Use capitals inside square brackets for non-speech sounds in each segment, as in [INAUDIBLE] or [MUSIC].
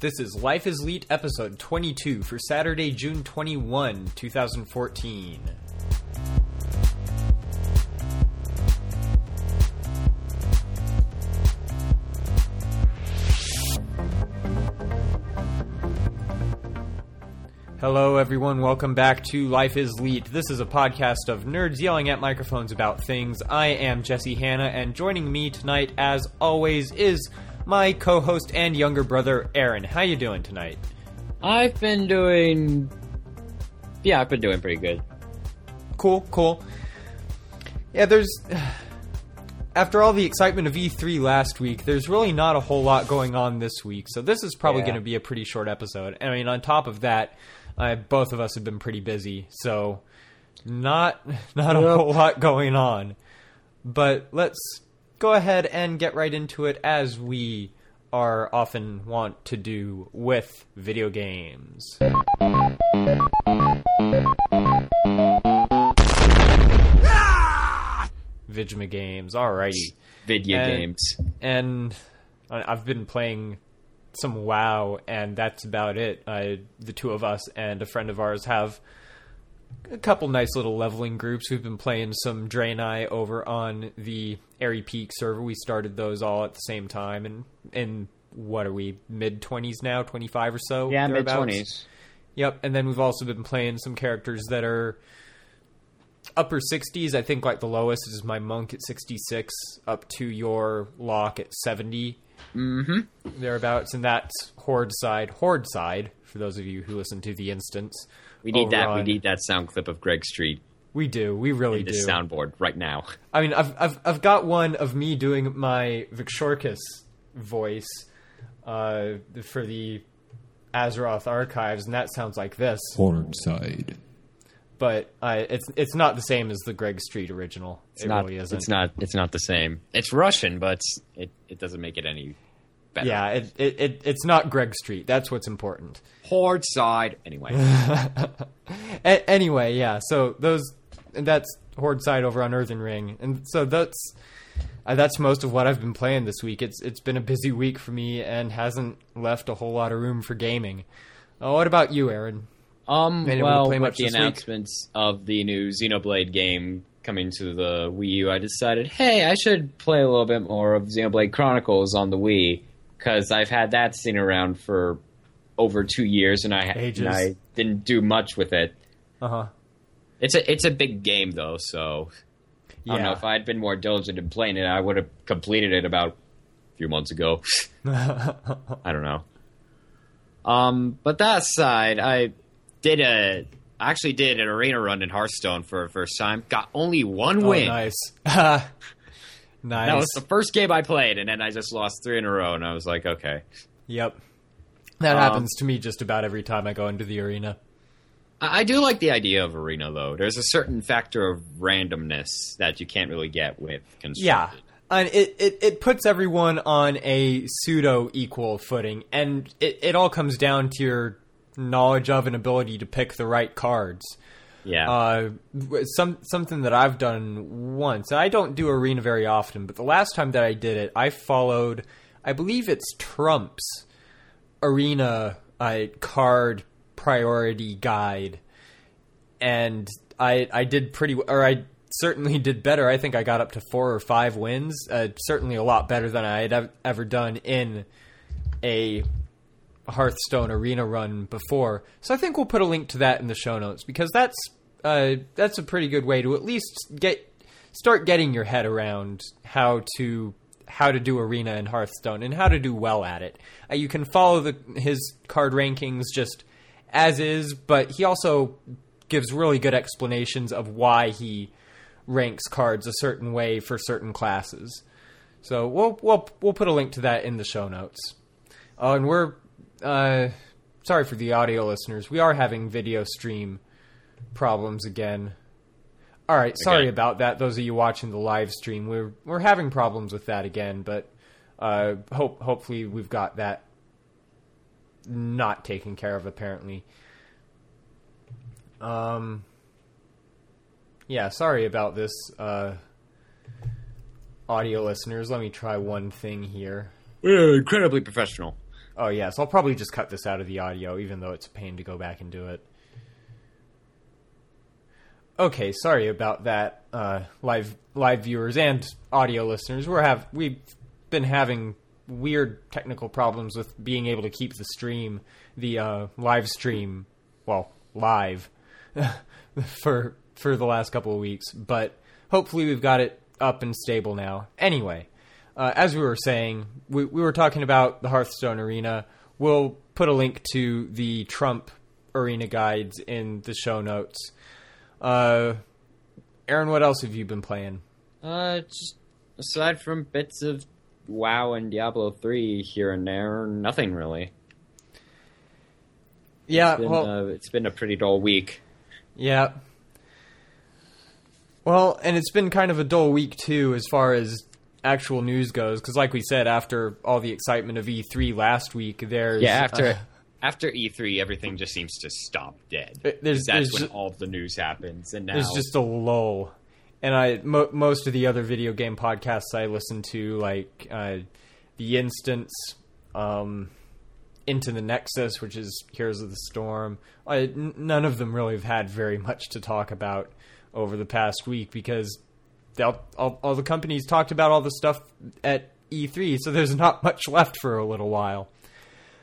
This is Life is Leet episode 22 for Saturday, June 21, 2014. Hello, everyone. Welcome back to Life is Leet. This is a podcast of nerds yelling at microphones about things. I am Jesse Hanna, and joining me tonight, as always, is my co-host and younger brother, Aaron. How you doing tonight? I've been doing. Yeah, I've been doing pretty good. Cool, cool. Yeah, there's. After all the excitement of E3 last week, there's really not a whole lot going on this week, so this is probably Yeah. going to be a pretty short episode. And I mean, on top of that, uh, both of us have been pretty busy, so not [LAUGHS] not a whole lot going on. But let's go ahead and get right into it as we are often want to do with video games. Vidma games, alrighty. Video And- games. And I've been playing some WoW, and that's about it. I, the two of us and a friend of ours have a couple nice little leveling groups. We've been playing some Draenei over on the Aerie Peak server. We started those all at the same time, and and what are we mid twenties now, twenty five or so? Yeah, mid twenties. Yep, and then we've also been playing some characters that are upper 60s. I think like the lowest is my monk at 66, up to your lock at 70. Mm-hmm. Thereabouts, and that's horde side. Horde side, for those of you who listen to the instance. We need over that. We need that sound clip of Greg Street. We do. We really need The do. soundboard right now. I mean, I've, I've, I've got one of me doing my Vixorcus voice uh, for the Azeroth archives, and that sounds like this. Horde side. but I, it's it's not the same as the Greg Street original. It's it not. really isn't. It's not. It's not the same. It's Russian, but it it doesn't make it any better. Yeah, it, it, it it's not Greg Street. That's what's important. Horde side. Anyway. [LAUGHS] A- anyway, yeah. So those that's Horde side over on Earthen Ring, and so that's uh, that's most of what I've been playing this week. It's it's been a busy week for me and hasn't left a whole lot of room for gaming. Uh, what about you, Aaron? Um. Anyone well, play with the this week? announcements of the new Xenoblade game coming to the Wii U, I decided, hey, I should play a little bit more of Xenoblade Chronicles on the Wii because I've had that sitting around for over two years, and I and I didn't do much with it. Uh huh. It's a it's a big game though, so I don't know if I had been more diligent in playing it, I would have completed it about a few months ago. [LAUGHS] I don't know. Um, but that aside, I did a I actually did an arena run in Hearthstone for the first time. Got only one Oh, win. nice. [LAUGHS] [LAUGHS] nice. That was the first game I played, and then I just lost three in a row, and I was like, okay. Yep. That Um, happens to me just about every time I go into the arena. I, do like the idea of arena though. There's a certain factor of randomness that you can't really get with Yeah. And it, it, it puts everyone on a pseudo equal footing, and it, it all comes down to your knowledge of and ability to pick the right cards. Yeah. Uh, some something that I've done once. I don't do arena very often, but the last time that I did it, I followed. I believe it's Trump's arena uh, card priority guide, and I I did pretty, or I certainly did better. I think I got up to four or five wins. Uh, certainly a lot better than I had ever done in a Hearthstone arena run before. So I think we'll put a link to that in the show notes because that's uh, that's a pretty good way to at least get start getting your head around how to how to do arena and Hearthstone and how to do well at it. Uh, you can follow the his card rankings just as is, but he also gives really good explanations of why he ranks cards a certain way for certain classes. So we'll we'll we'll put a link to that in the show notes. Oh, and we're uh, sorry for the audio listeners. We are having video stream problems again. All right, sorry Okay. about that. Those of you watching the live stream, we're we're having problems with that again, but uh, hope hopefully we've got that not taken care of. Apparently, um, yeah, sorry about this, uh, audio listeners. Let me try one thing here. We're incredibly professional. Oh yes, I'll probably just cut this out of the audio, even though it's a pain to go back and do it. Okay, sorry about that, uh, live live viewers and audio listeners. We're have we've been having weird technical problems with being able to keep the stream, the uh, live stream, well, live [LAUGHS] for for the last couple of weeks. But hopefully, we've got it up and stable now. Anyway, uh, as we were saying, we, we were talking about the Hearthstone arena. We'll put a link to the Trump arena guides in the show notes. Uh, Aaron, what else have you been playing? Uh, just aside from bits of WoW and Diablo three here and there, nothing really. Yeah, It's been, well, uh, it's been a pretty dull week. yeah. Well, and it's been kind of a dull week too, as far as actual news goes. Because, like we said, after all the excitement of E3 last week, there's Yeah, after uh, after E3, everything just seems to stop dead. There's- That's there's when ju- all the news happens, and now there's just a lull. And I mo- most of the other video game podcasts I listen to, like uh, the Instance, um, Into the Nexus, which is Heroes of the Storm, I, n- none of them really have had very much to talk about over the past week because they'll- all, all the companies talked about all the stuff at E3, so there's not much left for a little while.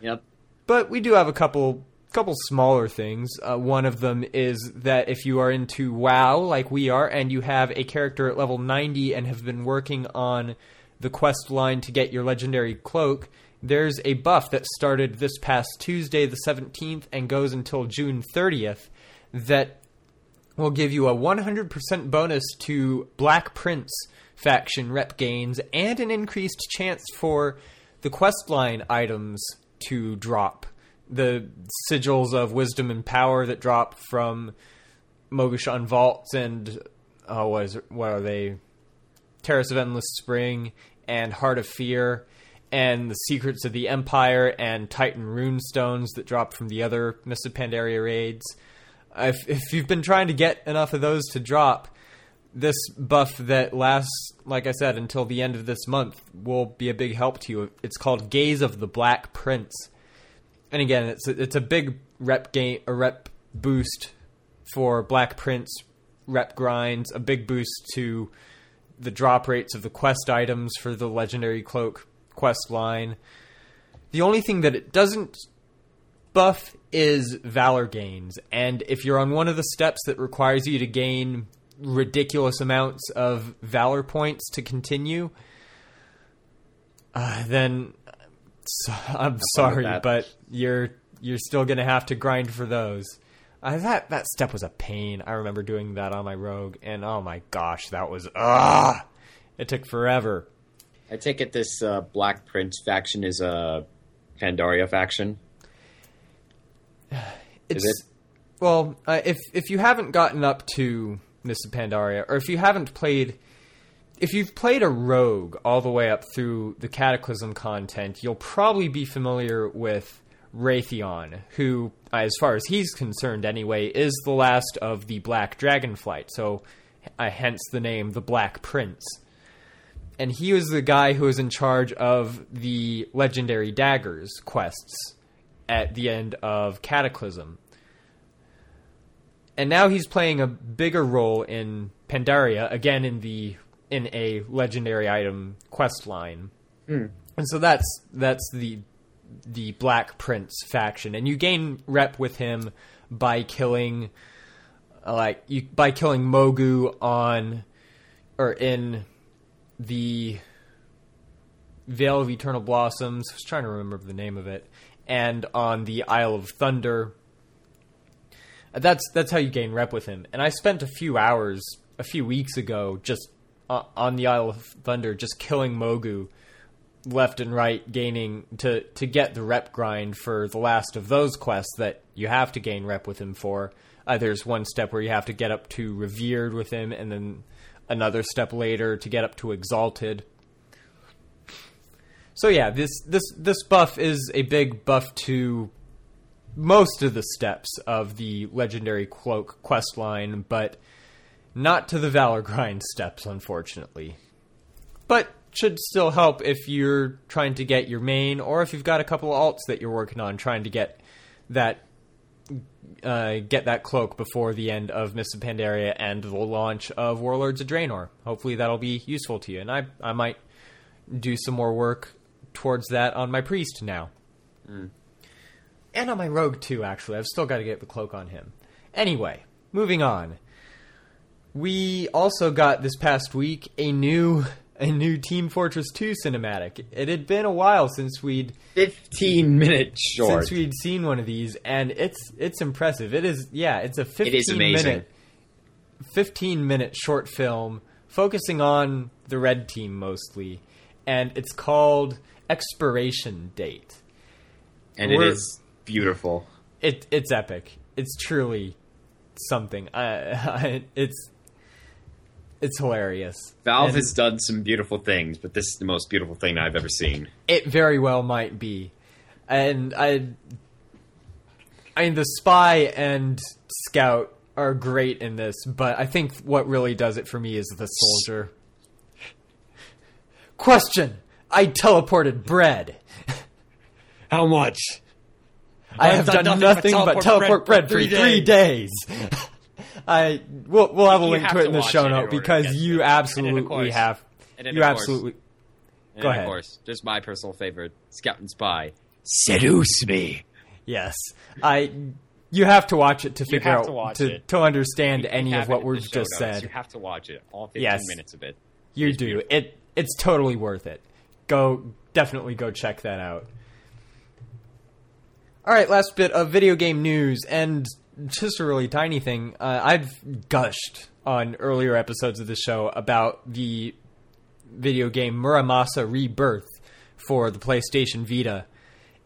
yep. But we do have a couple couple smaller things. Uh, one of them is that if you are into WoW like we are, and you have a character at level 90 and have been working on the quest line to get your legendary cloak, there's a buff that started this past Tuesday, the 17th, and goes until June 30th that will give you a 100% bonus to Black Prince faction rep gains and an increased chance for the questline items to drop. The sigils of wisdom and power that drop from Mogu'shan Vaults and oh, what is what are they? Terrace of Endless Spring and Heart of Fear and the Secrets of the Empire and Titan Runestones that drop from the other of Pandaria raids. If, if you've been trying to get enough of those to drop, this buff that lasts, like I said, until the end of this month will be a big help to you. It's called Gaze of the Black Prince, and again, it's a, it's a big rep gain, a rep boost for Black Prince rep grinds, a big boost to the drop rates of the quest items for the Legendary Cloak quest line. The only thing that it doesn't buff is valor gains, and if you're on one of the steps that requires you to gain ridiculous amounts of valor points to continue, uh, then so, I'm sorry, but you're you're still gonna have to grind for those. Uh, that that step was a pain. I remember doing that on my rogue, and oh my gosh, that was ah, it took forever. I take it this uh, Black Prince faction is a Pandaria faction. [SIGHS] It's Is well, uh, if if you haven't gotten up to Mists of Pandaria, or if you haven't played, if you've played a rogue all the way up through the Cataclysm content, you'll probably be familiar with Wrathion, who, as far as he's concerned anyway, is the last of the Black Dragonflight. So, uh, hence the name the Black Prince. And he was the guy who was in charge of the Legendary Daggers quests at the end of Cataclysm. And now he's playing a bigger role in Pandaria, again in the in a legendary item quest line. And so that's that's the the Black Prince faction, and you gain rep with him by killing, uh, like you by killing Mogu on, or in the Vale of Eternal Blossoms. I was trying to remember the name of it, and on the Isle of Thunder. That's that's how you gain rep with him. And I spent a few hours a few weeks ago just uh, on the Isle of Thunder, just killing Mogu left and right, gaining to to get the rep grind for the last of those quests that you have to gain rep with him for. Uh, there's one step where you have to get up to revered with him, and then another step later to get up to exalted. So yeah, this this this buff is a big buff to most of the steps of the legendary cloak quest line, but not to the valor grind steps, unfortunately. But should still help if you're trying to get your main, or if you've got a couple of alts that you're working on, trying to get that uh, get that cloak before the end of Mists of Pandaria and the launch of Warlords of Draenor. Hopefully, that'll be useful to you, and I I might do some more work towards that on my priest now, and on my rogue too. Actually, I've still got to get the cloak on him. Anyway, moving on. We also got this past week a new a new Team Fortress 2 cinematic. It had been a while since we'd 15 minutes short. since we'd seen one of these, and it's it's impressive. It is yeah, it's a 15 is amazing. minute 15 minute short film focusing on the red team mostly, and it's called Expiration Date. and it We're- is beautiful. It it's epic. It's truly something. I, I it's it's hilarious. Valve And- has done some beautiful things, but this is the most beautiful thing I've ever seen. It very well might be, and I, I mean, the spy and scout are great in this, but I think what really does it for me is the soldier. Question: I teleported bread. How much? I have done, nothing, but teleport bread, for three days. [LAUGHS] I we'll we'll have a You link have to it to in the show note because you absolutely course- have. You absolutely. Go ahead. Of course, just my personal favorite, Scout and Spy. Seduce me. Yes, I. You have to watch it to figure out to to, to understand We any of what we've just notes. said. You have to watch it. All 15 Yes. minutes of it. You It's do beautiful. it. It's totally worth it. Go definitely go check that out. All right, last bit of video game news, and just a really tiny thing. Uh, I've gushed on earlier episodes of the show about the video game Muramasa Rebirth for the PlayStation Vita,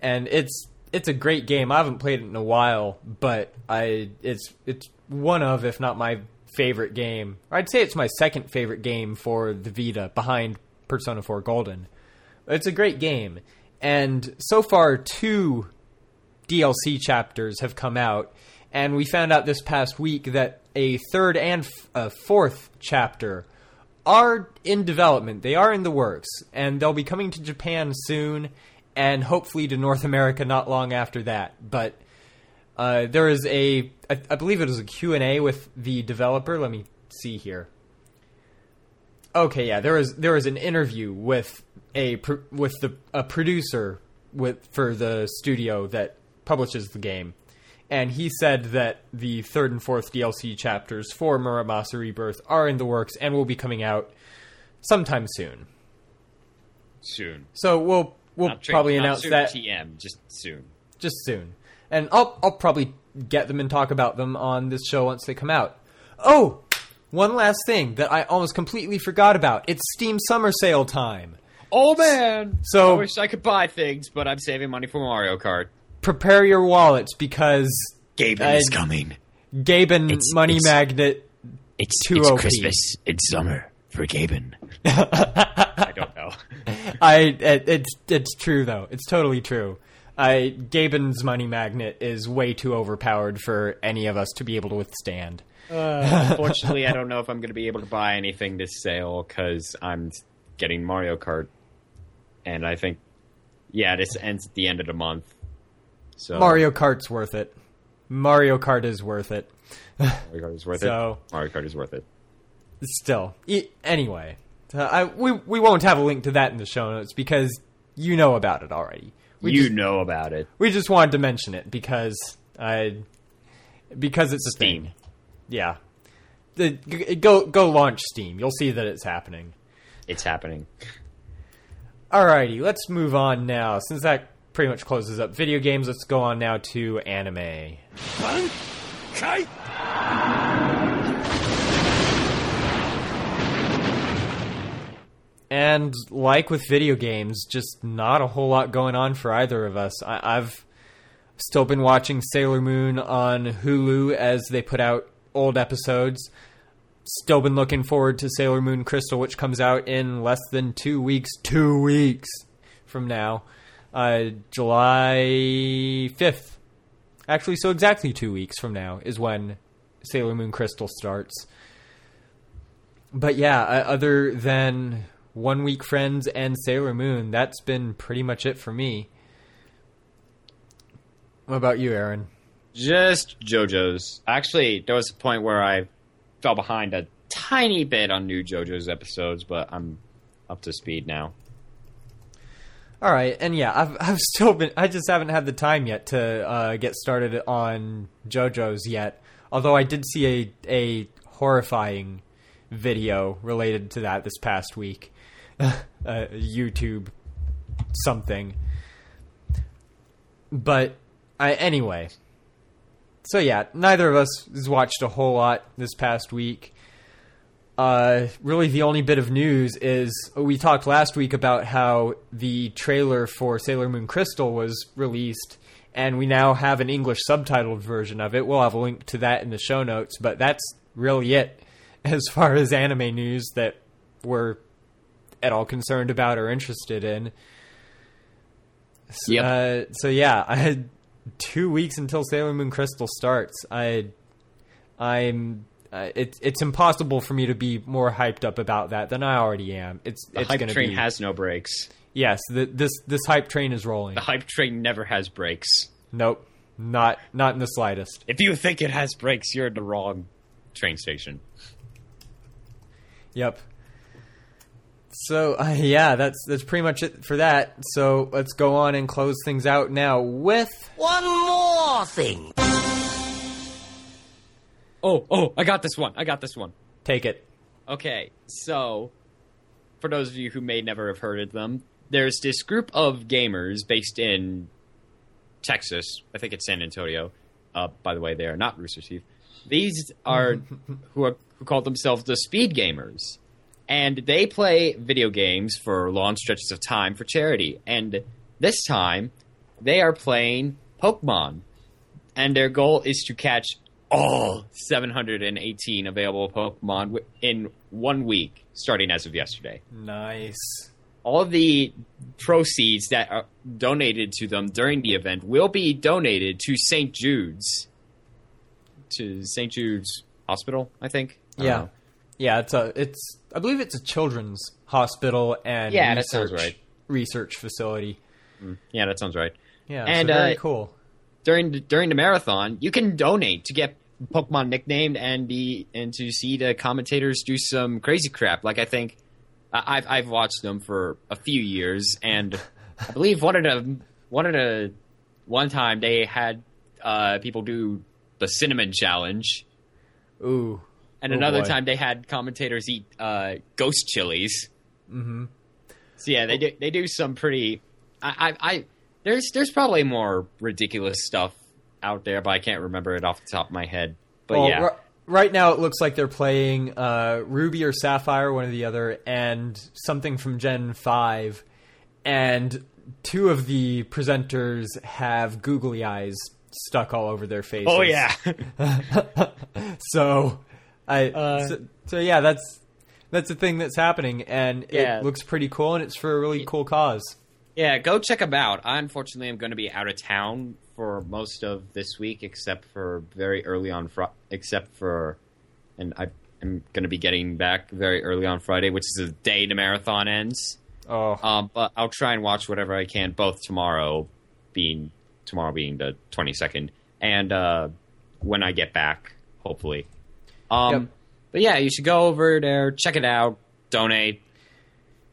and it's it's a great game. I haven't played it in a while, but I it's it's one of, if not my favorite game. I'd say it's my second favorite game for the Vita, behind Persona 4 Golden. It's a great game, and so far two DLC chapters have come out, and we found out this past week that a third and f- a fourth chapter are in development. They are in the works, and they'll be coming to Japan soon, and hopefully to North America not long after that. But uh, there is a, I, I believe it was a Q and A with the developer. Let me see here. Okay, yeah, there was there was an interview with a with the a producer with for the studio that publishes the game, and he said that the third and fourth DLC chapters for Muramasa Rebirth are in the works and will be coming out sometime soon. Soon. So we'll we'll Not probably announce soon that TM, just soon. just soon. And I'll I'll probably get them and talk about them on this show once they come out. Oh, one last thing that I almost completely forgot about. It's Steam Summer Sale time. Oh man! So- I wish I could buy things, but I'm saving money for Mario Kart. Prepare your wallets because Gaben I- is coming. Gaben It's- Money it's- Magnet. It's, Too it's OP. Christmas. It's summer for Gaben. [LAUGHS] I don't know. I it, it's it's true though. It's totally true. I Gaben's Money Magnet is way too overpowered for any of us to be able to withstand. Uh, unfortunately, I don't know if I'm going to be able to buy anything this sale because I'm getting Mario Kart, and I think, yeah, this ends at the end of the month. So Mario Kart's worth it. Mario Kart is worth it. Mario Kart is worth So- it. Mario Kart is worth it. Still, e- anyway, uh, I, we we won't have a link to that in the show notes because you know about it already. We you just, know about it. we just wanted to mention it because I because it's a Steam. thing. Yeah, the, go go launch Steam. You'll see that it's happening. It's happening. Alrighty, let's move on now. Since that pretty much closes up video games, let's go on now to anime. And like with video games, just not a whole lot going on for either of us. I- I've still been watching Sailor Moon on Hulu as they put out old episodes. Still been looking forward to Sailor Moon Crystal, which comes out in less than two weeks. Two weeks from now. Uh, July 5th. Actually, so exactly two weeks from now is when Sailor Moon Crystal starts. But yeah, uh, other than One Week Friends and Sailor Moon. That's been pretty much it for me. What about you, Aaron? Just JoJo's. Actually, there was a point where I fell behind a tiny bit on new JoJo's episodes, but I'm up to speed now. All right, and yeah, I've I've still been. I just haven't had the time yet to uh, get started on JoJo's yet. Although I did see a a horrifying video related to that this past week, [LAUGHS] uh, YouTube something. But I anyway. So yeah, neither of us has watched a whole lot this past week. Uh, really, the only bit of news is we talked last week about how the trailer for Sailor Moon Crystal was released, and we now have an English subtitled version of it. We'll have a link to that in the show notes, but that's really it [LAUGHS] as far as anime news that we're at all concerned about or interested in. Yep. Uh, so yeah, [LAUGHS] I had two weeks until Sailor Moon Crystal starts. I, I'm. Uh, it's it's impossible for me to be more hyped up about that than I already am. It's The it's hype gonna train be has no brakes. yes. The, this this hype train is rolling. The hype train never has brakes. Nope, not not in the slightest. If you think it has brakes, you're at the wrong train station. Yep. So uh, yeah, that's that's pretty much it for that. So let's go on and close things out now with One more thing. Oh, oh, I got this one. I got this one. take it. Okay, so for those of you who may never have heard of them, there's this group of gamers based in Texas. I think it's San Antonio. Uh, by the way, they are not Rooster Teeth. These are [LAUGHS] who are who call themselves the Speed Gamers, and they play video games for long stretches of time for charity. And this time, they are playing Pokemon, and their goal is to catch all 718 available Pokemon in one week, starting as of yesterday. Nice. All the proceeds that are donated to them during the event will be donated to St. Jude's, to St. Jude's Hospital, I think. I Yeah. know. Yeah, it's a it's I believe it's a children's hospital and Yeah, that research, sounds right. research facility. yeah, that sounds right. Yeah, And, so very uh, cool. During the, during the marathon, you can donate to get Pokemon nicknamed and the and to see the commentators do some crazy crap. Like I think I've I've watched them for a few years, and I believe one of the one of the one time they had uh, people do the cinnamon challenge, Ooh. and Oh, another boy. time they had commentators eat uh, ghost chilies. Mm-hmm. So yeah, they do they do some pretty. I, I, I there's there's probably more ridiculous stuff out there, but I can't remember it off the top of my head. But Well, yeah, ri- right now it looks like they're playing uh, Ruby or Sapphire, one or the other, and something from Gen Five, and two of the presenters have googly eyes stuck all over their faces. oh yeah, [LAUGHS] so I Uh, so, so yeah, that's that's a thing that's happening, and Yeah. it looks pretty cool, and it's for a really cool cause. Yeah. Go check them out. I unfortunately am going to be out of town for most of this week, except for very early on. Fri- except for, and I am going to be getting back very early on Friday, which is the day the marathon ends. Oh, Um, but I'll try and watch whatever I can, both tomorrow, being tomorrow being the twenty second, and uh, when I get back, hopefully. Um, Yep. but yeah, you should go over there, check it out, donate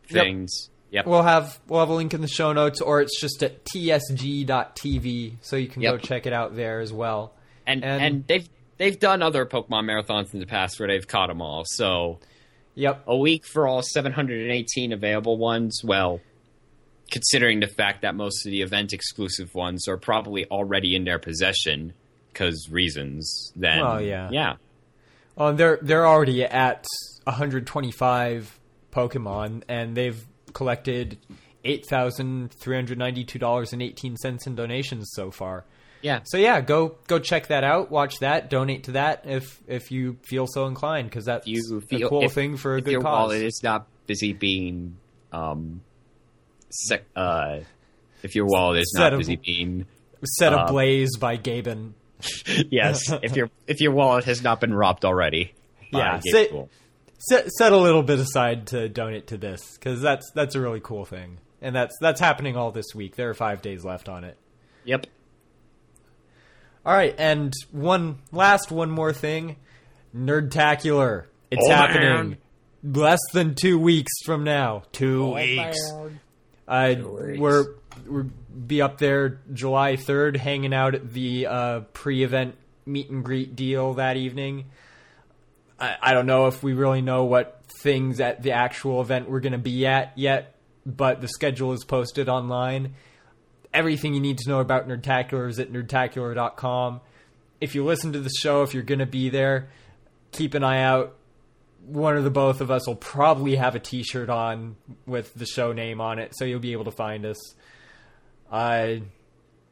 things. Yep. We'll have we'll have a link in the show notes, or it's just at tsg.tv, so you can go check it out there as well. and, and- and they've they've done other Pokemon marathons in the past where they've caught them all. So Yep. a week for all 718 available ones. Well, considering the fact that most of the event exclusive ones are probably already in their possession because reasons, then Well, yeah. yeah, Oh, they're they're already at 125 Pokemon, and they've collected eight thousand three hundred ninety-two dollars and eighteen cents in donations so far. yeah. So yeah, go go check that out, watch that, donate to that if if you feel so inclined, because that's You feel a cool if, thing for a if good your cause. wallet is not busy being um, sec- uh, if your wallet is Set not busy being Set uh, ablaze by Gaben. [LAUGHS] yes, if your if your wallet has not been robbed already. Yeah, Gabe say- School. Set set a little bit aside to donate to this because that's that's a really cool thing, and that's that's happening all this week. There are five days left on it. Yep. All right, and one last one more thing, Nerdtacular. It's Oh, happening man. less than two weeks from now. Two weeks. Uh, weeks. we're we're be up there July third, hanging out at the uh, pre-event meet and greet deal that evening. I, I don't know if we really know what things at the actual event we're going to be at yet, but the schedule is posted online. Everything you need to know about Nerdtacular is at nerdtacular.com. If you listen to the show, if you're going to be there, keep an eye out one or the both of us will probably have a t-shirt on with the show name on it so you'll be able to find us i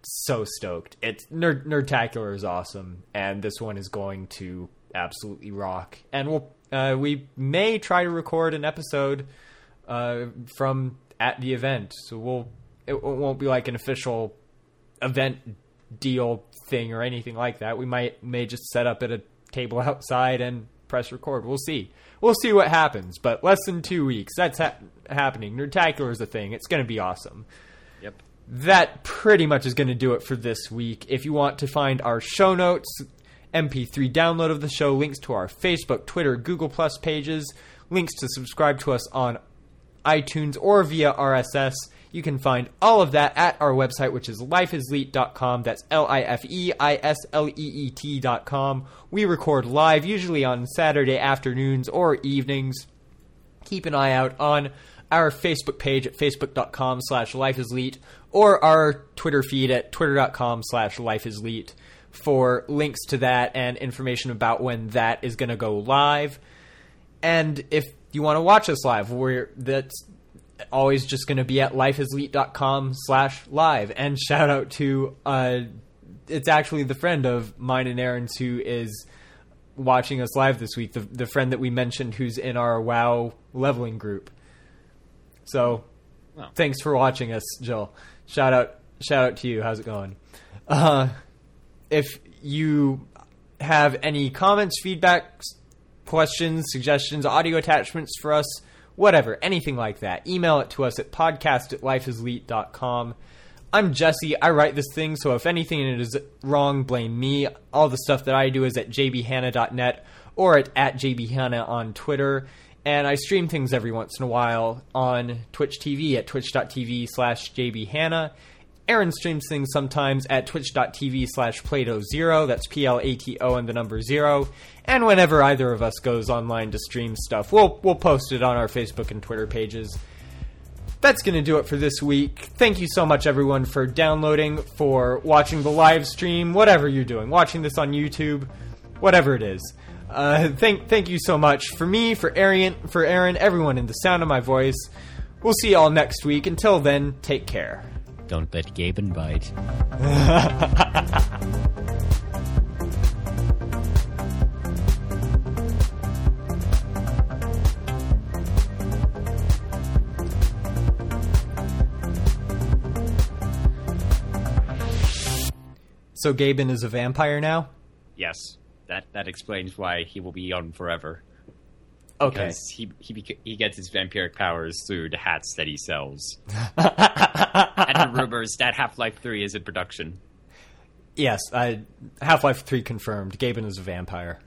so stoked it's nerd nerdtacular is awesome and this one is going to absolutely rock and we'll uh, we may try to record an episode uh, from at the event so we'll it won't be like an official event deal thing or anything like that. We might may just set up at a table [LAUGHS] outside and press record. We'll see. We'll see what happens. But less than two weeks. That's ha- happening. Nerdtacular is a thing. It's going to be awesome. Yep. That pretty much is going to do it for this week. If you want to find our show notes, MP3 download of the show, links to our Facebook, Twitter, Google Plus pages, links to subscribe to us on iTunes or via RSS. You can find all of that at our website, which is lifeisleet.com. That's L I F E I S L E E T.com. We record live, usually on Saturday afternoons or evenings. Keep an eye out on our Facebook page at facebook.com slash lifeisleet or our Twitter feed at twitter.com slash lifeisleet for links to that and information about when that is going to go live. And if you want to watch us live, we're that's always just going to be at lifeisleet.com slash live. And shout out to uh, it's actually the friend of mine and Aaron's who is watching us live this week. The the friend that we mentioned who's in our WoW leveling group. So, Wow. thanks for watching us, Jill. Shout out shout out to you. How's it going? Uh, if you have any comments, feedback, questions, suggestions, audio attachments for us, whatever, anything like that, email it to us at podcast at lifeisleet.com. I'm Jesse. I write this thing, so if anything in it is wrong, blame me. All the stuff that I do is at jbhanna.net or at, at jbhanna on Twitter. And I stream things every once in a while on Twitch TV at twitch.tv slash jbhanna. Aaron streams things sometimes at twitch.tv slash Plato Zero. That's P L A T O and the number zero. And whenever either of us goes online to stream stuff, we'll we'll post it on our Facebook and Twitter pages. That's going to do it for this week. Thank you so much, everyone, for downloading, for watching the live stream, whatever you're doing, watching this on YouTube, whatever it is. Uh, thank thank you so much for me, for Aaron, for Aaron, everyone in the sound of my voice. We'll see you all next week. Until then, take care. Don't let Gaben bite. So Gaben is a vampire now. Yes, that that explains why he will be on forever. Okay. He he beca- he gets his vampiric powers through the hats that he sells. [LAUGHS] and the rumors that Half Life Three is in production. Yes, I Half Life Three confirmed. Gaben is a vampire.